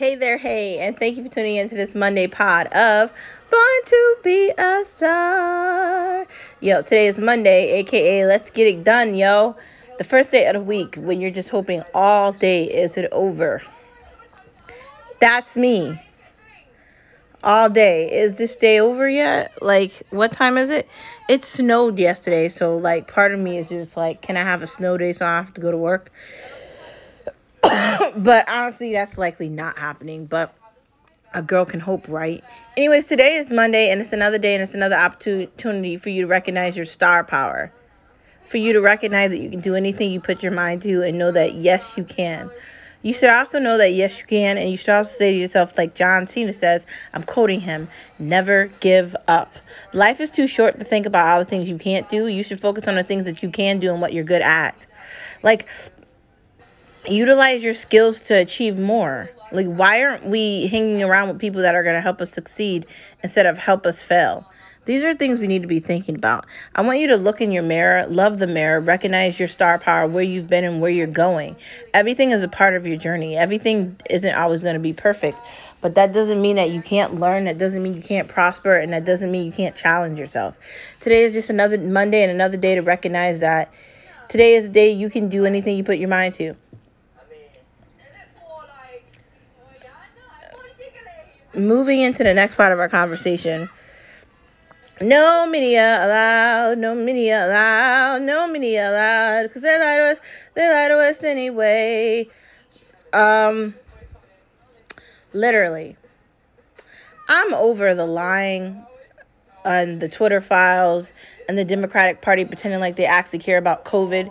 Hey there, hey, and thank you for tuning in to this Monday pod of Born to Be a Star. Yo, today is Monday, aka Let's Get It Done, yo. The first day of the week when you're just hoping all day is it over. That's me. All day. Is this day over yet? Like, what time is it? It snowed yesterday, so like part of me is just like, can I have a snow day so I don't have to go to work? but honestly, that's likely not happening. But a girl can hope, right? Anyways, today is Monday, and it's another day, and it's another opportunity for you to recognize your star power. For you to recognize that you can do anything you put your mind to, and know that yes, you can. You should also know that yes, you can, and you should also say to yourself, like John Cena says, I'm quoting him, never give up. Life is too short to think about all the things you can't do. You should focus on the things that you can do and what you're good at. Like, utilize your skills to achieve more. Like, why aren't we hanging around with people that are going to help us succeed instead of help us fail? These are things we need to be thinking about. I want you to look in your mirror, love the mirror, recognize your star power, where you've been and where you're going. Everything is a part of your journey. Everything isn't always going to be perfect, but that doesn't mean that you can't learn. That doesn't mean you can't prosper, and that doesn't mean you can't challenge yourself. Today is just another Monday and another day to recognize that today is a day you can do anything you put your mind to. Moving into the next part of our conversation. No media allowed, no media allowed, no media allowed, because they lie to us, they lie to us anyway. Um, literally, I'm over the lying on the Twitter files and the Democratic Party pretending like they actually care about COVID.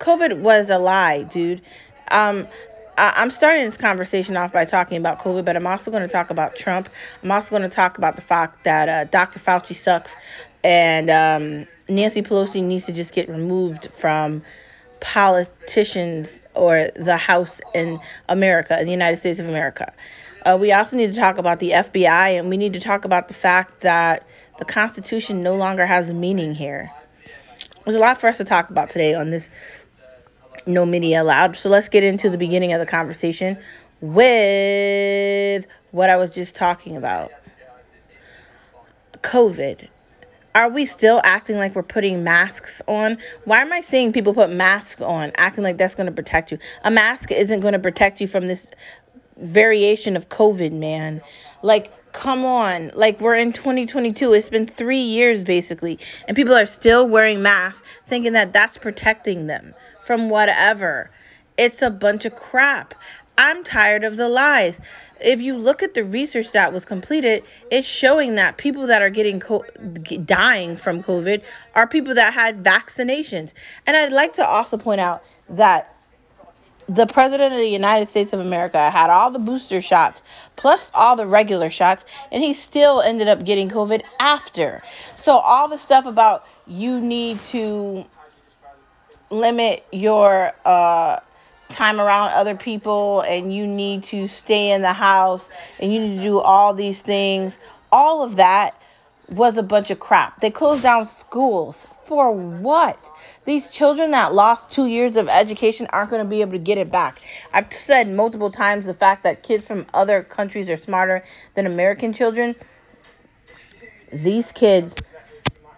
COVID was a lie, dude. Um, I'm starting this conversation off by talking about COVID, but I'm also going to talk about Trump. I'm also going to talk about the fact that uh, Dr. Fauci sucks and um, Nancy Pelosi needs to just get removed from politicians or the House in America, in the United States of America. Uh, we also need to talk about the FBI, and we need to talk about the fact that the Constitution no longer has meaning here. There's a lot for us to talk about today on this no media allowed. So let's get into the beginning of the conversation with what I was just talking about COVID. Are we still acting like we're putting masks on? Why am I seeing people put masks on, acting like that's going to protect you? A mask isn't going to protect you from this variation of COVID, man. Like, come on. Like, we're in 2022. It's been three years, basically. And people are still wearing masks, thinking that that's protecting them from whatever. It's a bunch of crap. I'm tired of the lies. If you look at the research that was completed, it's showing that people that are getting co- dying from COVID are people that had vaccinations. And I'd like to also point out that the president of the United States of America had all the booster shots plus all the regular shots, and he still ended up getting COVID after. So, all the stuff about you need to limit your uh, time around other people and you need to stay in the house and you need to do all these things. All of that was a bunch of crap. They closed down schools. For what? These children that lost two years of education aren't going to be able to get it back. I've said multiple times the fact that kids from other countries are smarter than American children. These kids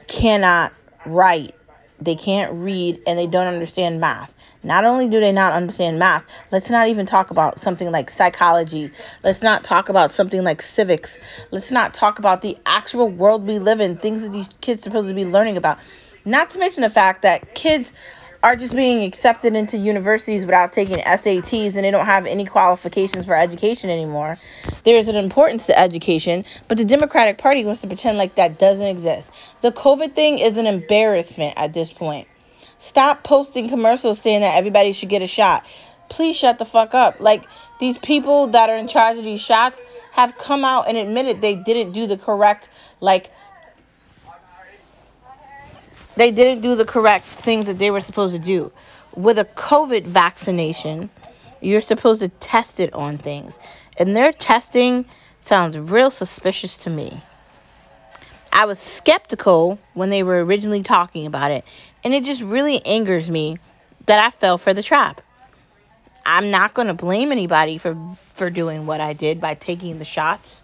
cannot write they can't read and they don't understand math. Not only do they not understand math, let's not even talk about something like psychology. Let's not talk about something like civics. Let's not talk about the actual world we live in, things that these kids supposed to be learning about. Not to mention the fact that kids are just being accepted into universities without taking SATs and they don't have any qualifications for education anymore. There is an importance to education, but the Democratic Party wants to pretend like that doesn't exist. The COVID thing is an embarrassment at this point. Stop posting commercials saying that everybody should get a shot. Please shut the fuck up. Like these people that are in charge of these shots have come out and admitted they didn't do the correct like they didn't do the correct things that they were supposed to do. With a COVID vaccination, you're supposed to test it on things. And their testing sounds real suspicious to me. I was skeptical when they were originally talking about it, and it just really angers me that I fell for the trap. I'm not going to blame anybody for for doing what I did by taking the shots.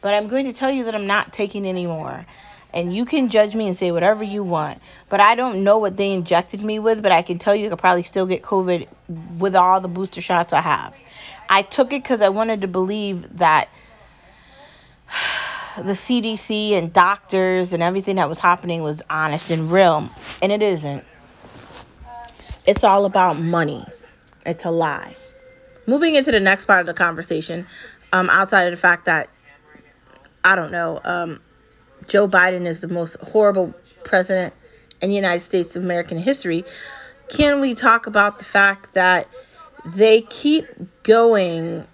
But I'm going to tell you that I'm not taking any more. And you can judge me and say whatever you want. But I don't know what they injected me with, but I can tell you I could probably still get COVID with all the booster shots I have. I took it because I wanted to believe that the CDC and doctors and everything that was happening was honest and real. And it isn't. It's all about money. It's a lie. Moving into the next part of the conversation, um, outside of the fact that, I don't know, um, Joe Biden is the most horrible president in the United States of American history, can we talk about the fact that they keep going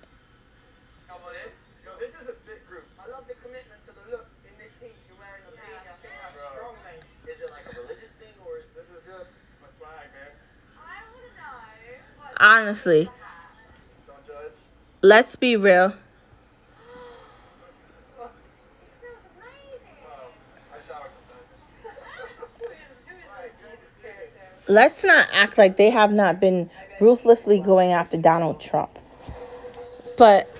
honestly, let's be real. Let's not act like they have not been ruthlessly going after Donald Trump. But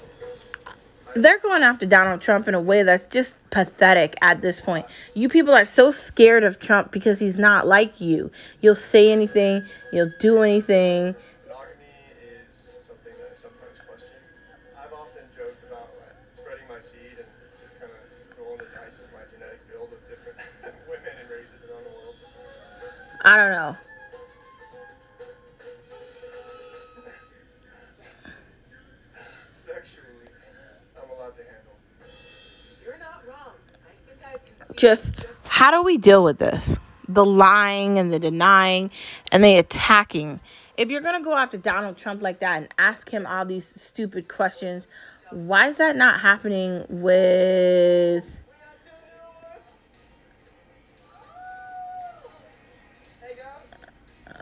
they're going after Donald Trump in a way that's just pathetic at this point. You people are so scared of Trump because he's not like you. You'll say anything, you'll do anything, I don't know. Just how do we deal with this? The lying and the denying and the attacking. If you're going to go after Donald Trump like that and ask him all these stupid questions, why is that not happening with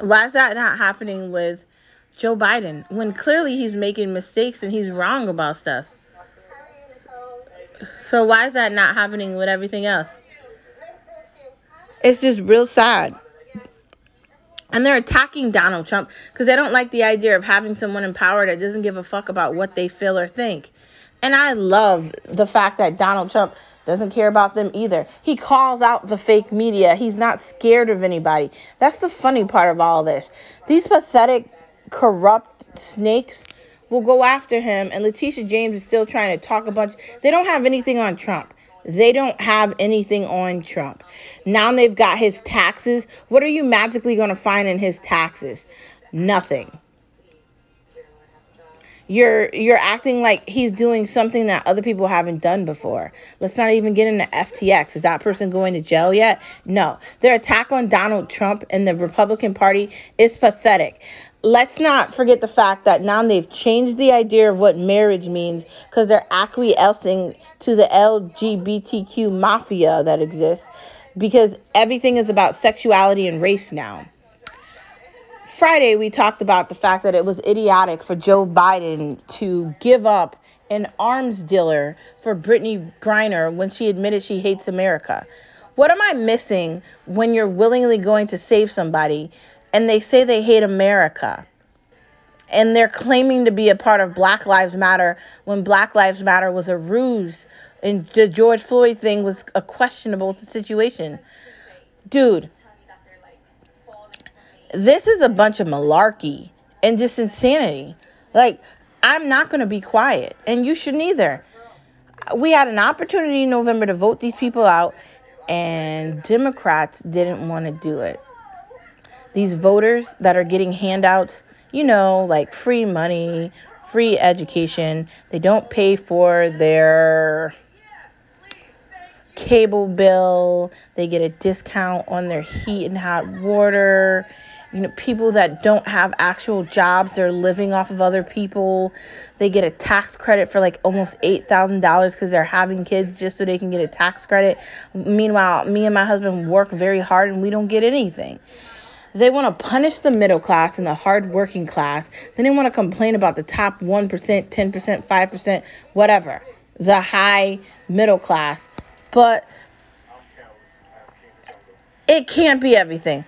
why is that not happening with Joe Biden when clearly he's making mistakes and he's wrong about stuff? So why is that not happening with everything else? It's just real sad. And they're attacking Donald Trump because they don't like the idea of having someone in power that doesn't give a fuck about what they feel or think. And I love the fact that Donald Trump doesn't care about them either. He calls out the fake media. He's not scared of anybody. That's the funny part of all this. These pathetic, corrupt snakes will go after him, and Letitia James is still trying to talk a bunch. They don't have anything on Trump. They don't have anything on Trump. Now they've got his taxes. What are you magically going to find in his taxes? Nothing. You're you're acting like he's doing something that other people haven't done before. Let's not even get into FTX. Is that person going to jail yet? No. Their attack on Donald Trump and the Republican Party is pathetic let's not forget the fact that now they've changed the idea of what marriage means because they're acquiescing to the LGBTQ mafia that exists because everything is about sexuality and race now. Friday, we talked about the fact that it was idiotic for Joe Biden to give up an arms dealer for Brittney Griner when she admitted she hates America. What am I missing when you're willingly going to save somebody and they say they hate America. And they're claiming to be a part of Black Lives Matter when Black Lives Matter was a ruse and the George Floyd thing was a questionable situation. Dude, this is a bunch of malarkey and just insanity. Like, I'm not going to be quiet, and you shouldn't either. We had an opportunity in November to vote these people out, and Democrats didn't want to do it these voters that are getting handouts, you know, like free money, free education. They don't pay for their cable bill. They get a discount on their heat and hot water. You know, people that don't have actual jobs, they're living off of other people. They get a tax credit for like almost $8,000 because they're having kids just so they can get a tax credit. Meanwhile, me and my husband work very hard and we don't get anything. They want to punish the middle class and the hardworking class. Then they want to complain about the top 1%, 10%, 5%, whatever, the high middle class. But it can't be everything.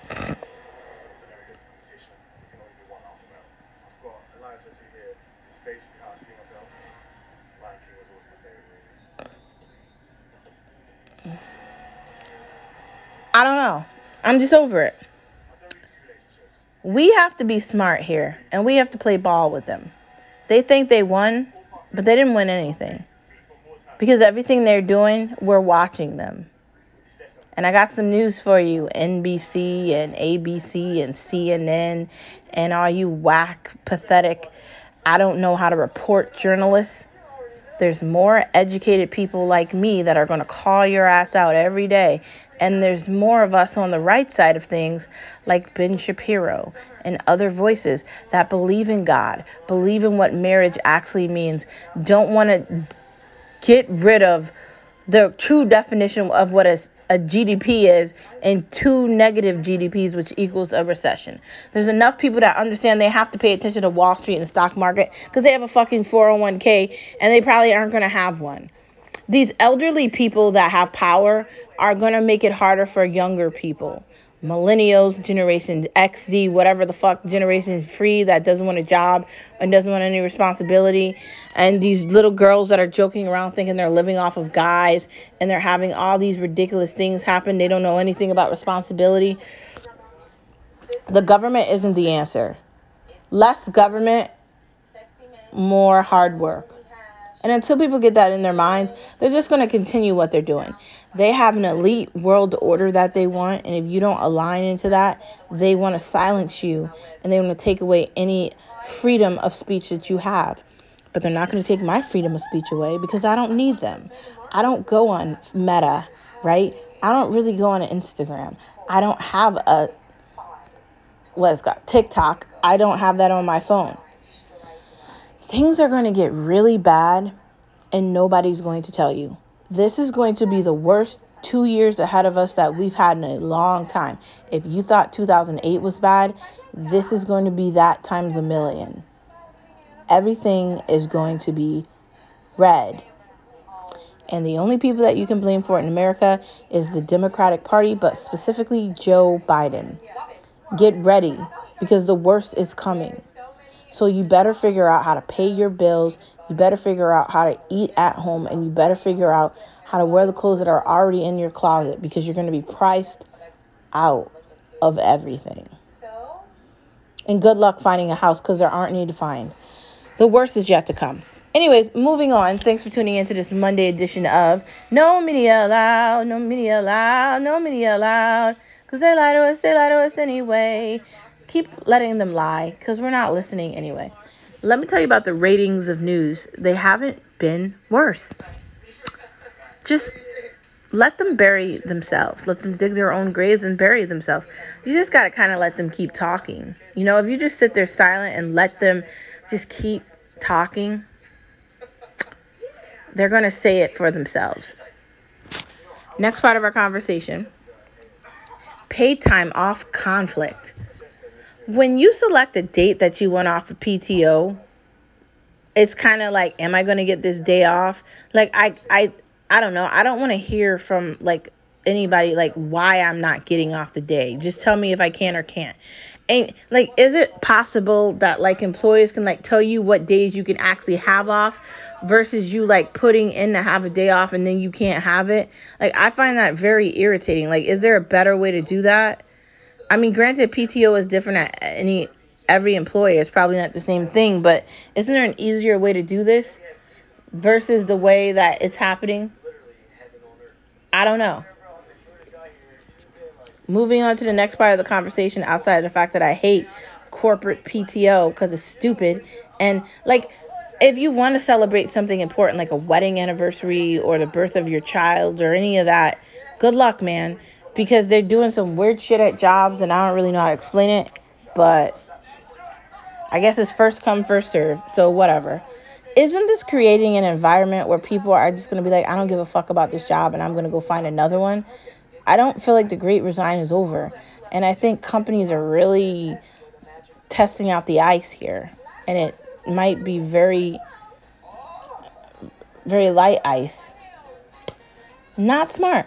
I don't know. I'm just over it. We have to be smart here and we have to play ball with them. They think they won, but they didn't win anything. Because everything they're doing, we're watching them. And I got some news for you NBC and ABC and CNN and all you whack, pathetic, I don't know how to report journalists. There's more educated people like me that are going to call your ass out every day. And there's more of us on the right side of things, like Ben Shapiro and other voices that believe in God, believe in what marriage actually means, don't want to get rid of the true definition of what a, a GDP is and two negative GDPs, which equals a recession. There's enough people that understand they have to pay attention to Wall Street and the stock market because they have a fucking 401k and they probably aren't going to have one. These elderly people that have power are going to make it harder for younger people. Millennials, Generation XD, whatever the fuck, Generation Free that doesn't want a job and doesn't want any responsibility. And these little girls that are joking around thinking they're living off of guys and they're having all these ridiculous things happen. They don't know anything about responsibility. The government isn't the answer. Less government, more hard work. And until people get that in their minds, they're just going to continue what they're doing. They have an elite world order that they want, and if you don't align into that, they want to silence you and they want to take away any freedom of speech that you have. But they're not going to take my freedom of speech away because I don't need them. I don't go on Meta, right? I don't really go on Instagram. I don't have a what's got TikTok. I don't have that on my phone things are going to get really bad and nobody's going to tell you. This is going to be the worst two years ahead of us that we've had in a long time. If you thought 2008 was bad, this is going to be that times a million. Everything is going to be red. And the only people that you can blame for it in America is the Democratic Party, but specifically Joe Biden. Get ready because the worst is coming. So you better figure out how to pay your bills. You better figure out how to eat at home and you better figure out how to wear the clothes that are already in your closet because you're going to be priced out of everything. And good luck finding a house because there aren't any to find. The worst is yet to come. Anyways, moving on. Thanks for tuning in to this Monday edition of No Media Allowed, No Media Allowed, No Media Allowed. Because they lie to us, they lie to us anyway keep letting them lie because we're not listening anyway. Let me tell you about the ratings of news. They haven't been worse. Just let them bury themselves. Let them dig their own graves and bury themselves. You just got to kind of let them keep talking. You know, if you just sit there silent and let them just keep talking, they're going to say it for themselves. Next part of our conversation paid time off conflict when you select a date that you want off of PTO, it's kind of like, am I going to get this day off? Like, I, I, I don't know. I don't want to hear from like anybody like why I'm not getting off the day. Just tell me if I can or can't. And like, is it possible that like employers can like tell you what days you can actually have off versus you like putting in to have a day off and then you can't have it? Like, I find that very irritating. Like, is there a better way to do that? I mean, granted, PTO is different at any every employer. It's probably not the same thing, but isn't there an easier way to do this versus the way that it's happening? I don't know. Moving on to the next part of the conversation, outside of the fact that I hate corporate PTO because it's stupid, and like if you want to celebrate something important like a wedding anniversary or the birth of your child or any of that, good luck, man because they're doing some weird shit at jobs and I don't really know how to explain it, but I guess it's first come first serve, so whatever. Isn't this creating an environment where people are just to be like, I don't give a fuck about this job and I'm to go find another one? I don't feel like the great resign is over. And I think companies are really testing out the ice here. And it might be very, very light ice. Not smart.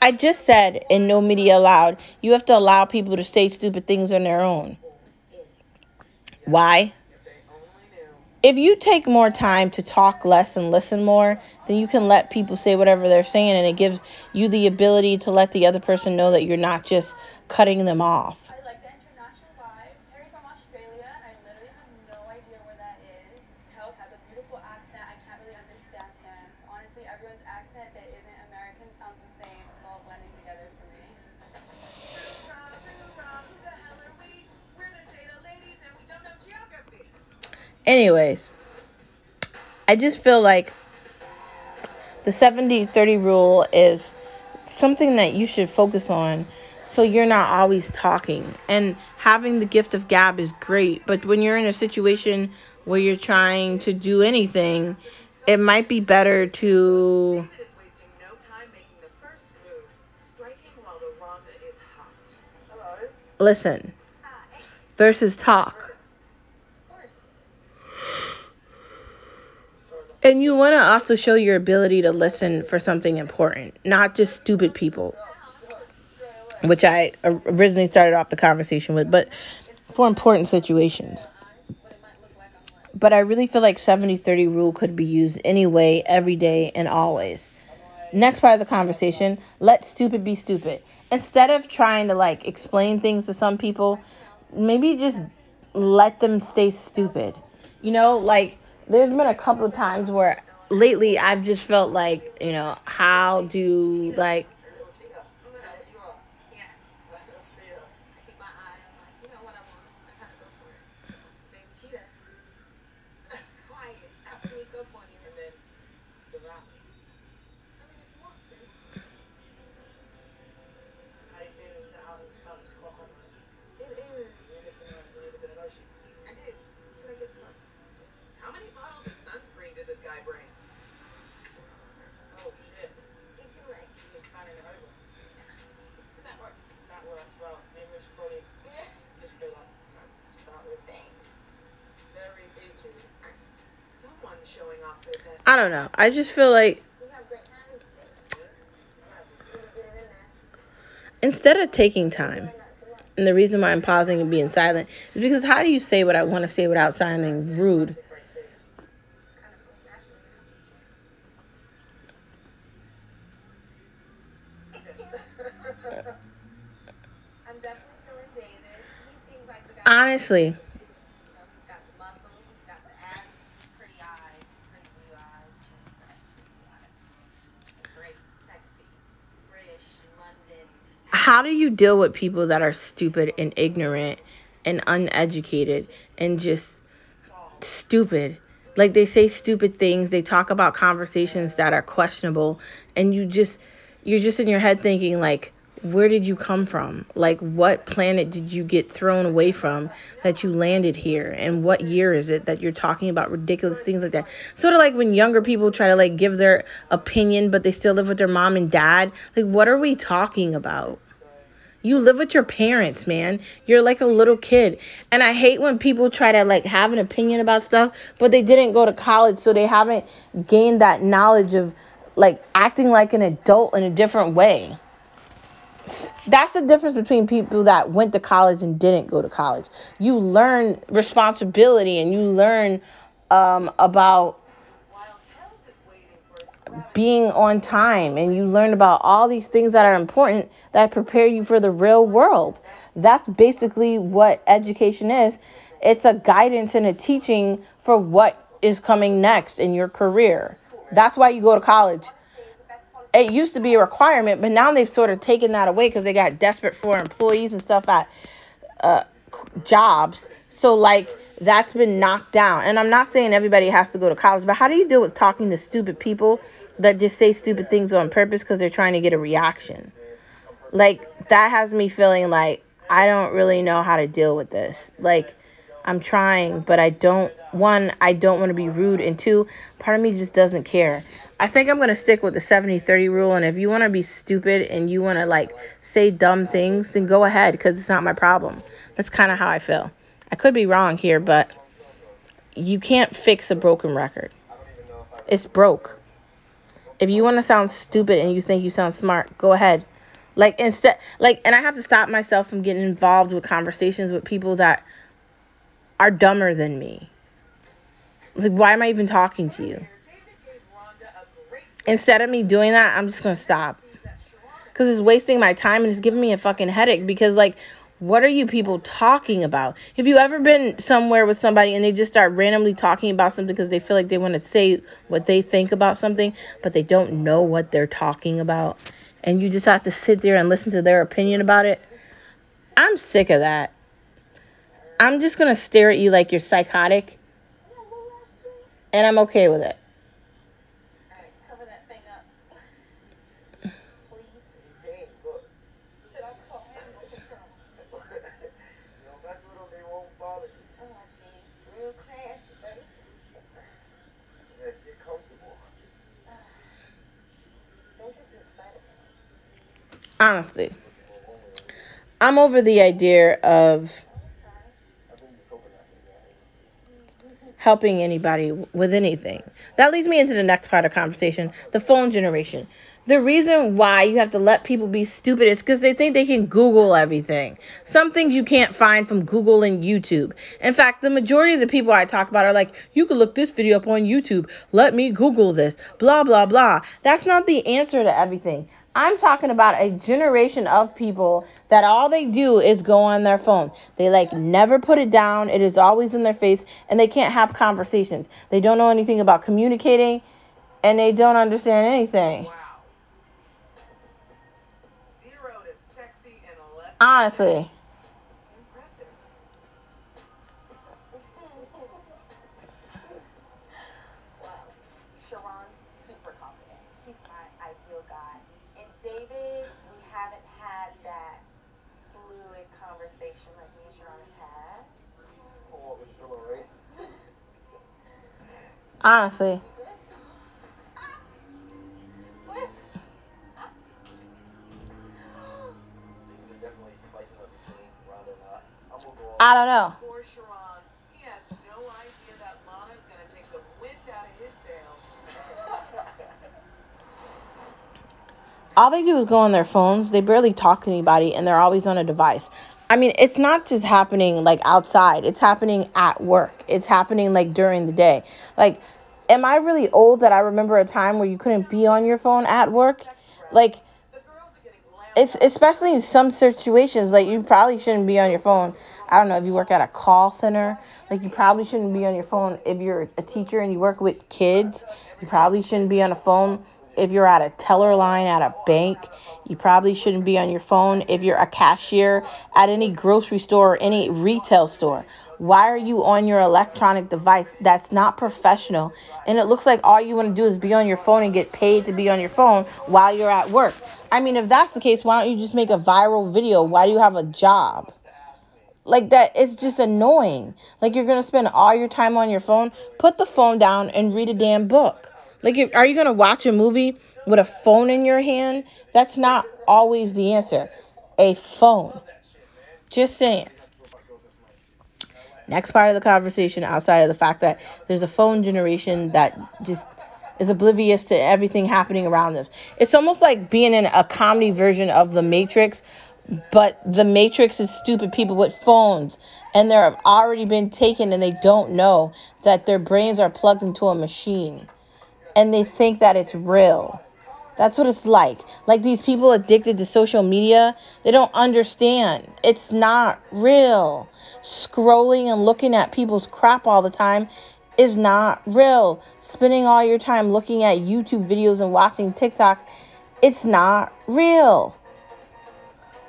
I just said in No Media Allowed, you have to allow people to say stupid things on their own. Why? If you take more time to talk less and listen more, then you can let people say whatever they're saying, and it gives you the ability to let the other person know that you're not just cutting them off. I like the international vibe. Harry from Australia, and I literally have no idea where that is. Kels has a beautiful accent. I can't really understand him. Honestly, everyone's accent that isn't American sounds the same. It's all blending together for me. Hoorah, hoorah, who the hell are we? We're the data ladies and we don't know geography. Anyways, I just feel like the 70 30 rule is something that you should focus on so you're not always talking. And having the gift of gab is great, but when you're in a situation where you're trying to do anything, it might be better to David is wasting no time making the first move, striking while the Ronda is hot. Hello. listen Hi. versus talk. Of course. And you want to also show your ability to listen for something important, not just stupid people, which I originally started off the conversation with, but for important situations. But I really feel like 70 30 rule could be used anyway, every day, and always. Next part of the conversation let stupid be stupid. Instead of trying to like explain things to some people, maybe just let them stay stupid. You know, like there's been a couple of times where lately I've just felt like, you know, how do like Yeah. I keep my eye on like, you know what I want. I kind of go for it. Baby cheetah. Quiet. I'll sneak up on you. And then devour. I mean, if you want to. How you feeling sit out in the sun? It's quite hot, man. It is. You need, uh, you need a bit of lotion. I do. Can I get some? How many bottles of sunscreen did this guy bring? Oh shit. Get your leg. He's fanning it over. Does that work? That works well. Maybe we should probably Yeah. just go like that to start with. Very itchy. Someone showing off their best. I don't know. I just feel like You have great hands too. Let me get it in there. instead of taking time, Not too much. and the reason why I'm pausing and being silent is because how do you say what I want to say without sounding rude? Kind of comes naturally, you know? I'm definitely feeling David. He seems like the guy. Honestly, You know, he's got the muscles, he's got the abs, pretty eyes, pretty blue eyes, cheese eyes, pretty blue eyes. Great, sexy, British, London. How do you deal with people that are stupid and ignorant and uneducated and just stupid? Like they say stupid things, they talk about conversations that are questionable, and you just you're just in your head thinking like where did you come from? Like what planet did you get thrown away from that you landed here? And what year is it that you're talking about ridiculous things like that? Sort of like when younger people try to like give their opinion but they still live with their mom and dad. Like what are we talking about? You live with your parents, man. You're like a little kid. And I hate when people try to like have an opinion about stuff, but they didn't go to college, so they haven't gained that knowledge of like acting like an adult in a different way. That's the difference between people that went to college and didn't go to college. You learn responsibility and you learn um, about While Kels is waiting for his scrabbing being on time and you learn about all these things that are important that prepare you for the real world. That's basically what education is. It's a guidance and a teaching for what is coming next in your career. That's why you go to college. It used to be a requirement, but now they've sort of taken that away because they got desperate for employees and stuff at uh, jobs. So like that's been knocked down. And I'm not saying everybody has to go to college, but how do you deal with talking to stupid people that just say stupid things on purpose because they're trying to get a reaction? Like that has me feeling like I don't really know how to deal with this. Like I'm trying, but I don't one, I don't want to be rude and two, part of me just doesn't care. I think I'm going to stick with the 70/30 rule and if you want to be stupid and you want to like say dumb things, then go ahead cuz it's not my problem. That's kind of how I feel. I could be wrong here, but you can't fix a broken record. It's broke. If you want to sound stupid and you think you sound smart, go ahead. Like instead like and I have to stop myself from getting involved with conversations with people that are dumber than me. Like why am I even talking to you? Instead of me doing that, I'm just going to stop. Cuz it's wasting my time and it's giving me a fucking headache because like what are you people talking about? Have you ever been somewhere with somebody and they just start randomly talking about something because they feel like they want to say what they think about something, but they don't know what they're talking about? And you just have to sit there and listen to their opinion about it? I'm sick of that. I'm just going to stare at you like you're psychotic, and I'm okay with it. Alright, cover that thing up. Please. Pain, look. Should I call animal control? you know, mess with them, they won't bother you. Oh, jeez. Real classy, baby. Yes, get comfortable. Don't get too excited now. Honestly. I'm over the idea of helping anybody with anything. That leads me into the next part of conversation the phone generation. The reason why you have to let people be stupid is because they think they can Google everything. Some things you can't find from Google and YouTube. In fact, the majority of the people I talk about are like, you can look this video up on YouTube. Let me Google this. Blah, blah, blah. That's not the answer to everything. I'm talking about a generation of people that all they do is go on their phone. They like never put it down. It is always in their face and they can't have conversations. They don't know anything about communicating and they don't understand anything. Wow. Zero to sexy in less than Honestly. impressive. Well, Sharon's super confident. He's my ideal guy. And David, we haven't had that fluid conversation like me and Sharon have had. Oh, what with the pillow, right? Honestly. What? Things are definitely spicing up between Rhonda and I. I'm gonna go I don't know. Poor Sharon. He has no idea that Lana's gonna take the wind out of his sails. all they do is go on their phones. They barely talk to anybody and they're always on a device. I mean, it's not just happening like outside, it's happening at work. It's happening like during the day. Like, am I really old that I remember a time where you couldn't be on your phone at work? Like, it's especially in some situations like you probably shouldn't be on your phone. I don't know if you work at a call center like you probably shouldn't be on your phone. If you're a teacher and you work with kids you probably shouldn't be on a phone if you're at a teller line at a bank you probably shouldn't be on your phone if you're a cashier at any grocery store or any retail store why are you on your electronic device that's not professional and it looks like all you want to do is be on your phone and get paid to be on your phone while you're at work I mean, if that's the case, why don't you just make a viral video? Why do you have a job? Like that, it's just annoying. Like you're gonna spend all your time on your phone. Put the phone down and read a damn book. Like, if, are you gonna watch a movie with a phone in your hand? That's not always the answer. A phone. Just saying. Next part of the conversation, outside of the fact that there's a phone generation that just is oblivious to everything happening around them. It's almost like being in a comedy version of The Matrix, but The Matrix is stupid people with phones and they've already been taken and they don't know that their brains are plugged into a machine and they think that it's real. That's what it's like. Like these people addicted to social media, they don't understand. It's not real. Scrolling and looking at people's crap all the time is not real. Spending all your time looking at YouTube videos and watching TikTok, it's not real.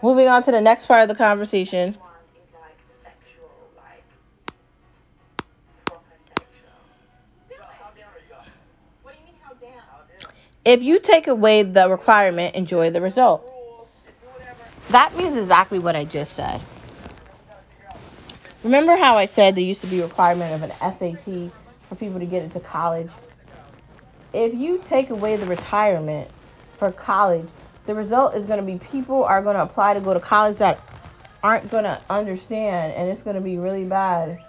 Moving on to the next part of the conversation. One is like sexual, like proper sexual. How down are you guys? What do you mean how down? How down? If you take away the requirement, enjoy the result. That means exactly what I just said. Remember how I said there used to be a requirement of an SAT for people to get into college? If you take away the retirement for college, the result is going to be people are going to apply to go to college that aren't gonna understand, and it's gonna be really bad.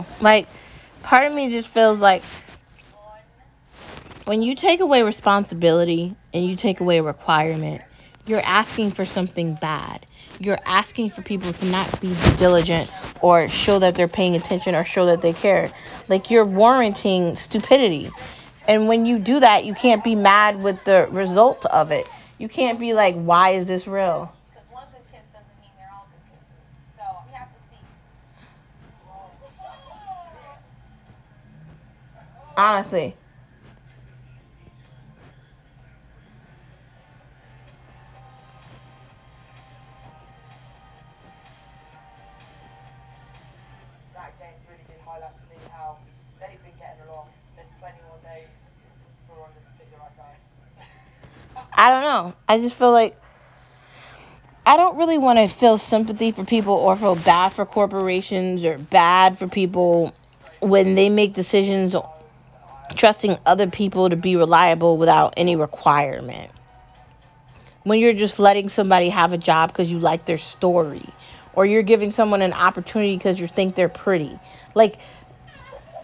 Know. Like, part of me just feels like when you take away responsibility and you take away requirement, you're asking for something bad. You're asking for people to not be diligent or show that they're paying attention or show that they care. Like you're warranting stupidity. And when you do that, you can't be mad with the result of it. You can't be like, why is this real? Because one good kiss doesn't mean they're all good kisses. So we have to see. Honestly. That game really did highlight to me how they've been getting along. There's plenty more days for Ronda to pick the right guy. I don't know. I just feel like I don't really want to feel sympathy for people or feel bad for corporations or bad for people when they make decisions trusting other people to be reliable without any requirement. When you're just letting somebody have a job because you like their story, or you're giving someone an opportunity because you think they're pretty. Like,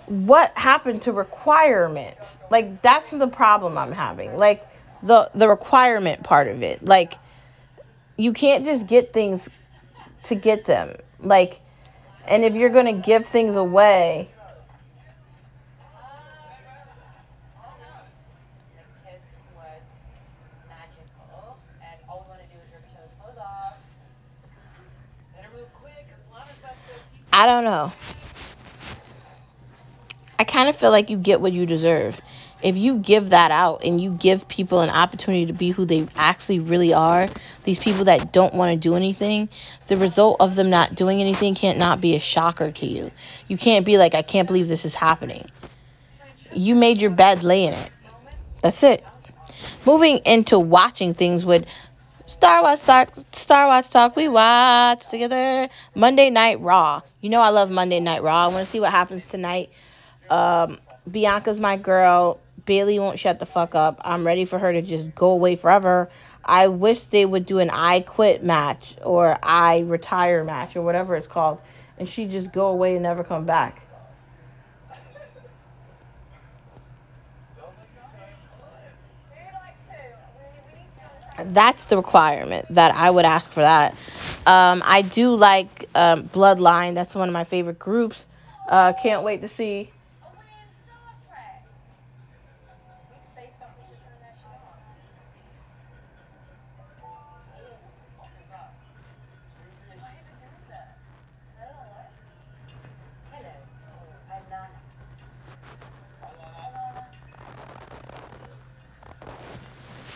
what happened to requirements? Like, that's the problem I'm having. Like, the the requirement part of it. Like, you can't just get things to get them. Like, and if you're gonna give things away, The kiss was magical, and all we want to do is rip each other's clothes off. Better move quick, because Lana's about to go pee. I don't know. I kind of feel like you get what you deserve. If you give that out and you give people an opportunity to be who they actually really are, these people that don't want to do anything, the result of them not doing anything can't not be a shocker to you. You can't be like, I can't believe this is happening. You made your bed, lay in it. That's it. Moving into watching things with Star Watch Talk, Star Watch Talk, we watch together. Monday Night Raw. You know I love Monday Night Raw. I want to see what happens tonight. Um, Bianca's my girl. Bayley won't shut the fuck up. I'm ready for her to just go away forever. I wish they would do an I quit match or I retire match or whatever it's called, and she just go away and never come back. Still makes me so fun. Who likes who? We, we need to be on the same That's the requirement that I would ask for that. Um, I do like um, Bloodline. That's one of my favorite groups. Uh, can't wait to see.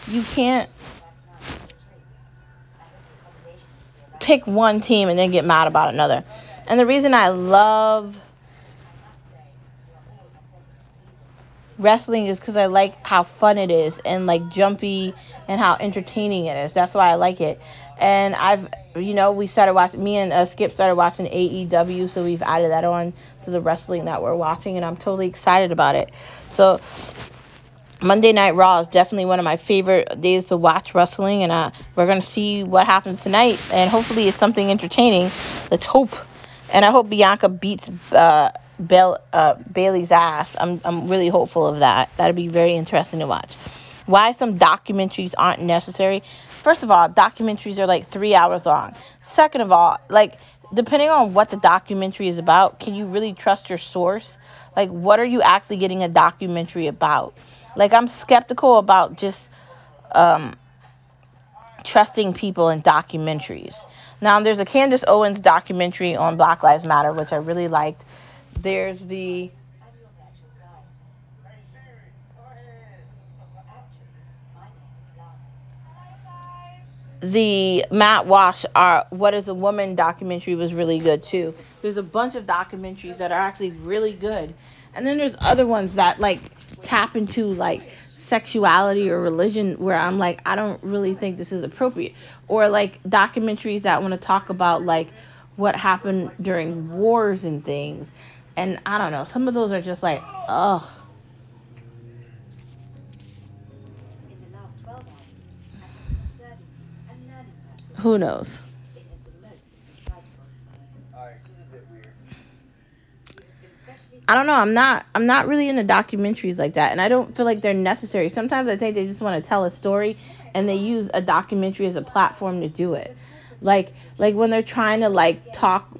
You can't Last night for a treat. I heard the accommodations to your last pick one team and then get mad about another. And the reason I love wrestling is because I like how fun it is and like jumpy and how entertaining it is. That's why I like it. And I've, you know, we started watching, me and uh, Skip started watching AEW, so we've added that on to the wrestling that we're watching, and I'm totally excited about it. So, Monday Night Raw is definitely one of my favorite days to watch wrestling, and uh, we're to see what happens tonight, and hopefully it's something entertaining. Let's hope. And I hope Bianca beats uh, uh, Bayley's ass. I'm, I'm really hopeful of that. That'd be very interesting to watch. Why some documentaries aren't necessary? First of all, documentaries are like three hours long. Second of all, like depending on what the documentary is about, can you really trust your source? Like, what are you actually getting a documentary about? Like, I'm skeptical about just um, trusting people in documentaries. Now, there's a Candace Owens documentary on Black Lives Matter, which I really liked. There's the the Matt Walsh our What is a Woman documentary was really good too. There's a bunch of documentaries that are actually really good. And then there's other ones that like tap into like sexuality or religion where I'm like I don't really think this is appropriate. Or like documentaries that want to talk about like what happened during wars and things. And I don't know, some of those are just like ugh. Who the I don't know. I'm not. I'm not really into documentaries like that, and I don't feel like they're necessary. Sometimes I think they just want to tell a story, and they use a documentary as a platform to do it. Like, like when they're trying to like talk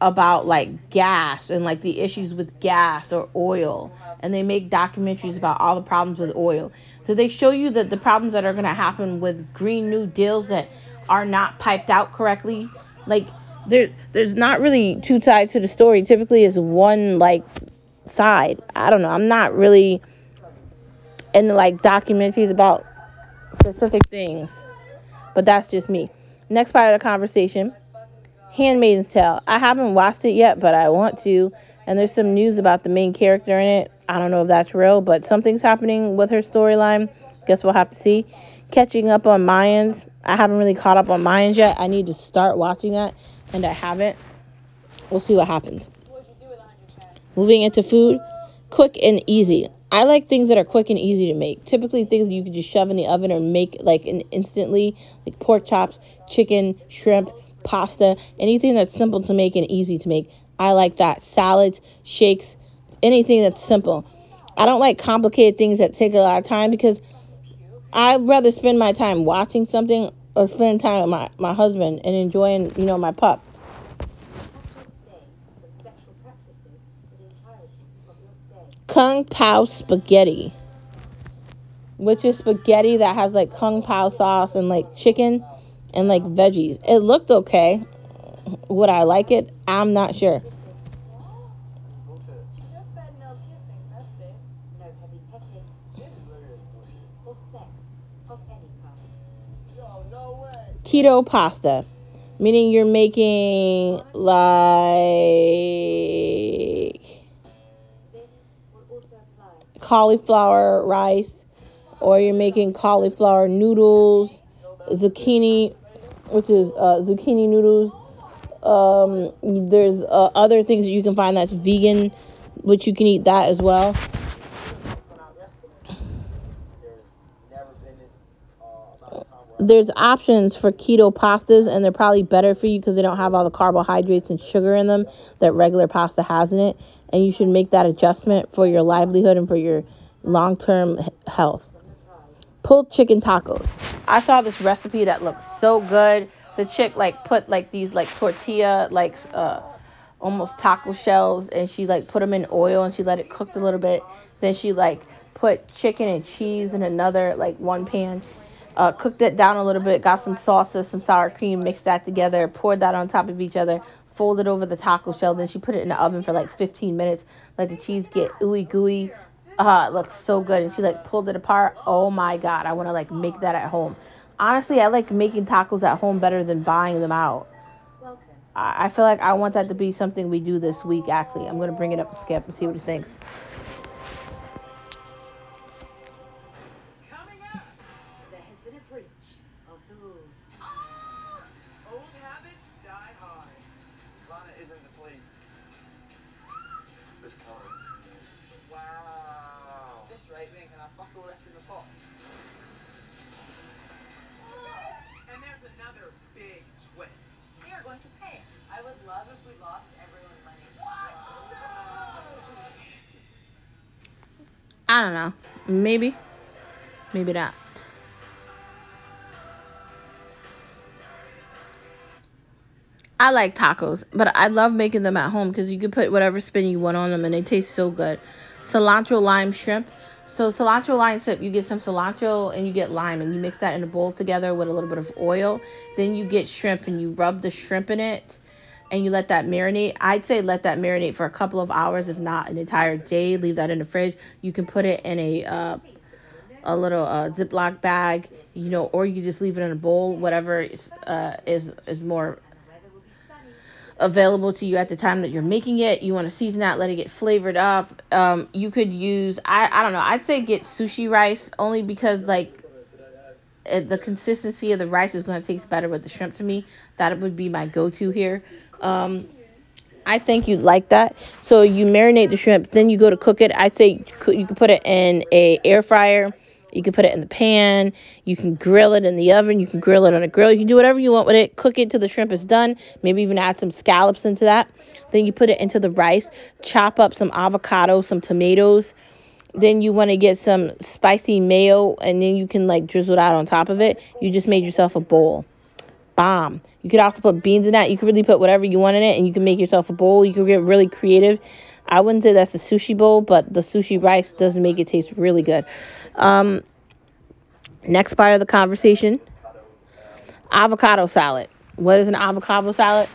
about like gas and like the issues with gas or oil, and they make documentaries about all the problems with oil. So they show you that the problems that are gonna happen with Green New Deals that are not piped out correctly. Like there, there's not really two sides to the story. Typically, it's one like side. I don't know. I'm not really into like documentaries about specific things, but that's just me. Next part of the conversation Handmaid's Tale. I haven't watched it yet, but I want to. And there's some news about the main character in it. I don't know if that's real, but something's happening with her storyline. Guess we'll have to see. Catching up on Mayans. I haven't really caught up on Mayans yet. I need to start watching that, and I haven't. We'll see what happens. What'd you do with 100k? Moving into food, quick and easy. I like things that are quick and easy to make. Typically, things you can just shove in the oven or make like an instantly, like pork chops, chicken, shrimp, pasta, anything that's simple to make and easy to make. I like that. Salads, shakes, anything that's simple. I don't like complicated things that take a lot of time because I'd rather spend my time watching something or spending time with my, my husband and enjoying, you know, my pup. Kung Pao spaghetti, which is spaghetti that has like Kung Pao sauce and like chicken and like veggies. It looked okay. Would I like it? I'm not sure. Keto pasta, meaning you're making like cauliflower rice, or you're making cauliflower noodles, zucchini, which is uh, zucchini noodles. Um, there's uh, other things that you can find that's vegan, which you can eat that as well. Went out yesterday. There's never been this uh, amount of time where I There's options for keto pastas, and they're probably better for you because they don't have all the carbohydrates and sugar in them that regular pasta has in it. And you should make that adjustment for your livelihood and for your long-term health. pulled chicken tacos. I saw this recipe that looked so good. The chick like put like these like tortilla like uh almost taco shells and she like put them in oil and she let it cook a little bit. Then she like put chicken and cheese in another like one pan. Uh, cooked it down a little bit, got some salsa, some sour cream, mixed that together, poured that on top of each other, folded over the taco shell. Then she put it in the oven for like 15 minutes, let the cheese get ooey gooey. Uh, it looks so good. And she like pulled it apart. Oh my god, I want to like make that at home. Honestly, I like making tacos at home better than buying them out. I I feel like I want that to be something we do this week. Actually, I'm gonna bring it up to Skip and see what he thinks. Love if we lost everyone money. I don't know. Maybe. Maybe not. I like tacos, but I love making them at home because you can put whatever spin you want on them and they taste so good. Cilantro lime shrimp. So cilantro lime shrimp, you get some cilantro and you get lime and you mix that in a bowl together with a little bit of oil. Then you get shrimp and you rub the shrimp in it and you let that marinate. I'd say let that marinate for a couple of hours, if not an entire day. Leave that in the fridge. You can put it in a uh, a little uh, Ziploc bag, you know, or you just leave it in a bowl, whatever is uh, is is more available to you at the time that you're making it. You want to season that, let it get flavored up. Um, you could use I I don't know. I'd say get sushi rice only because like the consistency of the rice is going to taste better with the shrimp to me. That would be my go-to here. Um, I think you'd like that. So you marinate the shrimp, then you go to cook it. I'd say you could put it in a air fryer. You can put it in the pan. You can grill it in the oven. You can grill it on a grill. You can do whatever you want with it. Cook it till the shrimp is done. Maybe even add some scallops into that. Then you put it into the rice. Chop up some avocado, some tomatoes. Then you want to get some spicy mayo, and then you can like drizzle it out on top of it. You just made yourself a bowl. Bomb. You could also put beans in that. You could really put whatever you want in it, and you can make yourself a bowl. You can get really creative. I wouldn't say that's a sushi bowl, but the sushi rice does make it taste really good. Um, next part of the conversation avocado salad. What is an avocado salad?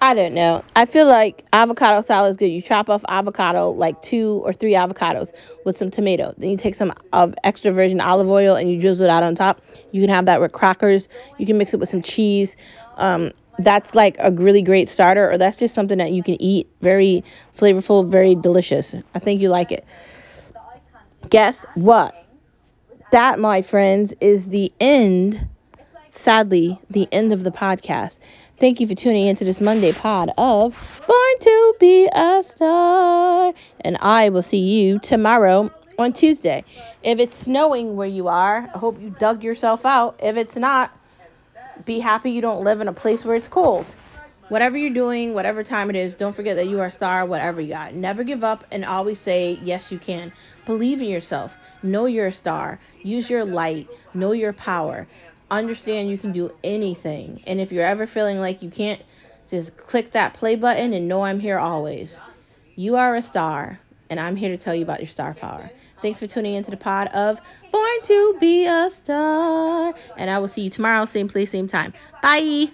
I don't know. I feel like avocado salad is good. You chop off avocado, like two or three avocados with some tomato. Then you take some of extra virgin olive oil and you drizzle it out on top. You can have that with crackers. You can mix it with some cheese. Um, that's like a really great starter, or that's just something that you can eat. Very flavorful, very delicious. I think you like it. Guess what? That, my friends, is the end, sadly, the end of the podcast. Thank you for tuning into this Monday pod of Born to Be a Star. And I will see you tomorrow on Tuesday. If it's snowing where you are, I hope you dug yourself out. If it's not, be happy you don't live in a place where it's cold. Whatever you're doing, whatever time it is, don't forget that you are a star, whatever you got. Never give up and always say, yes, you can. Believe in yourself. Know you're a star. Use your light. Know your power. Understand you can do anything. And if you're ever feeling like you can't, just click that play button and know I'm here always. You are a star, and I'm here to tell you about your star power. Thanks for tuning into the pod of Born to Be a Star. And I will see you tomorrow, same place, same time. Bye.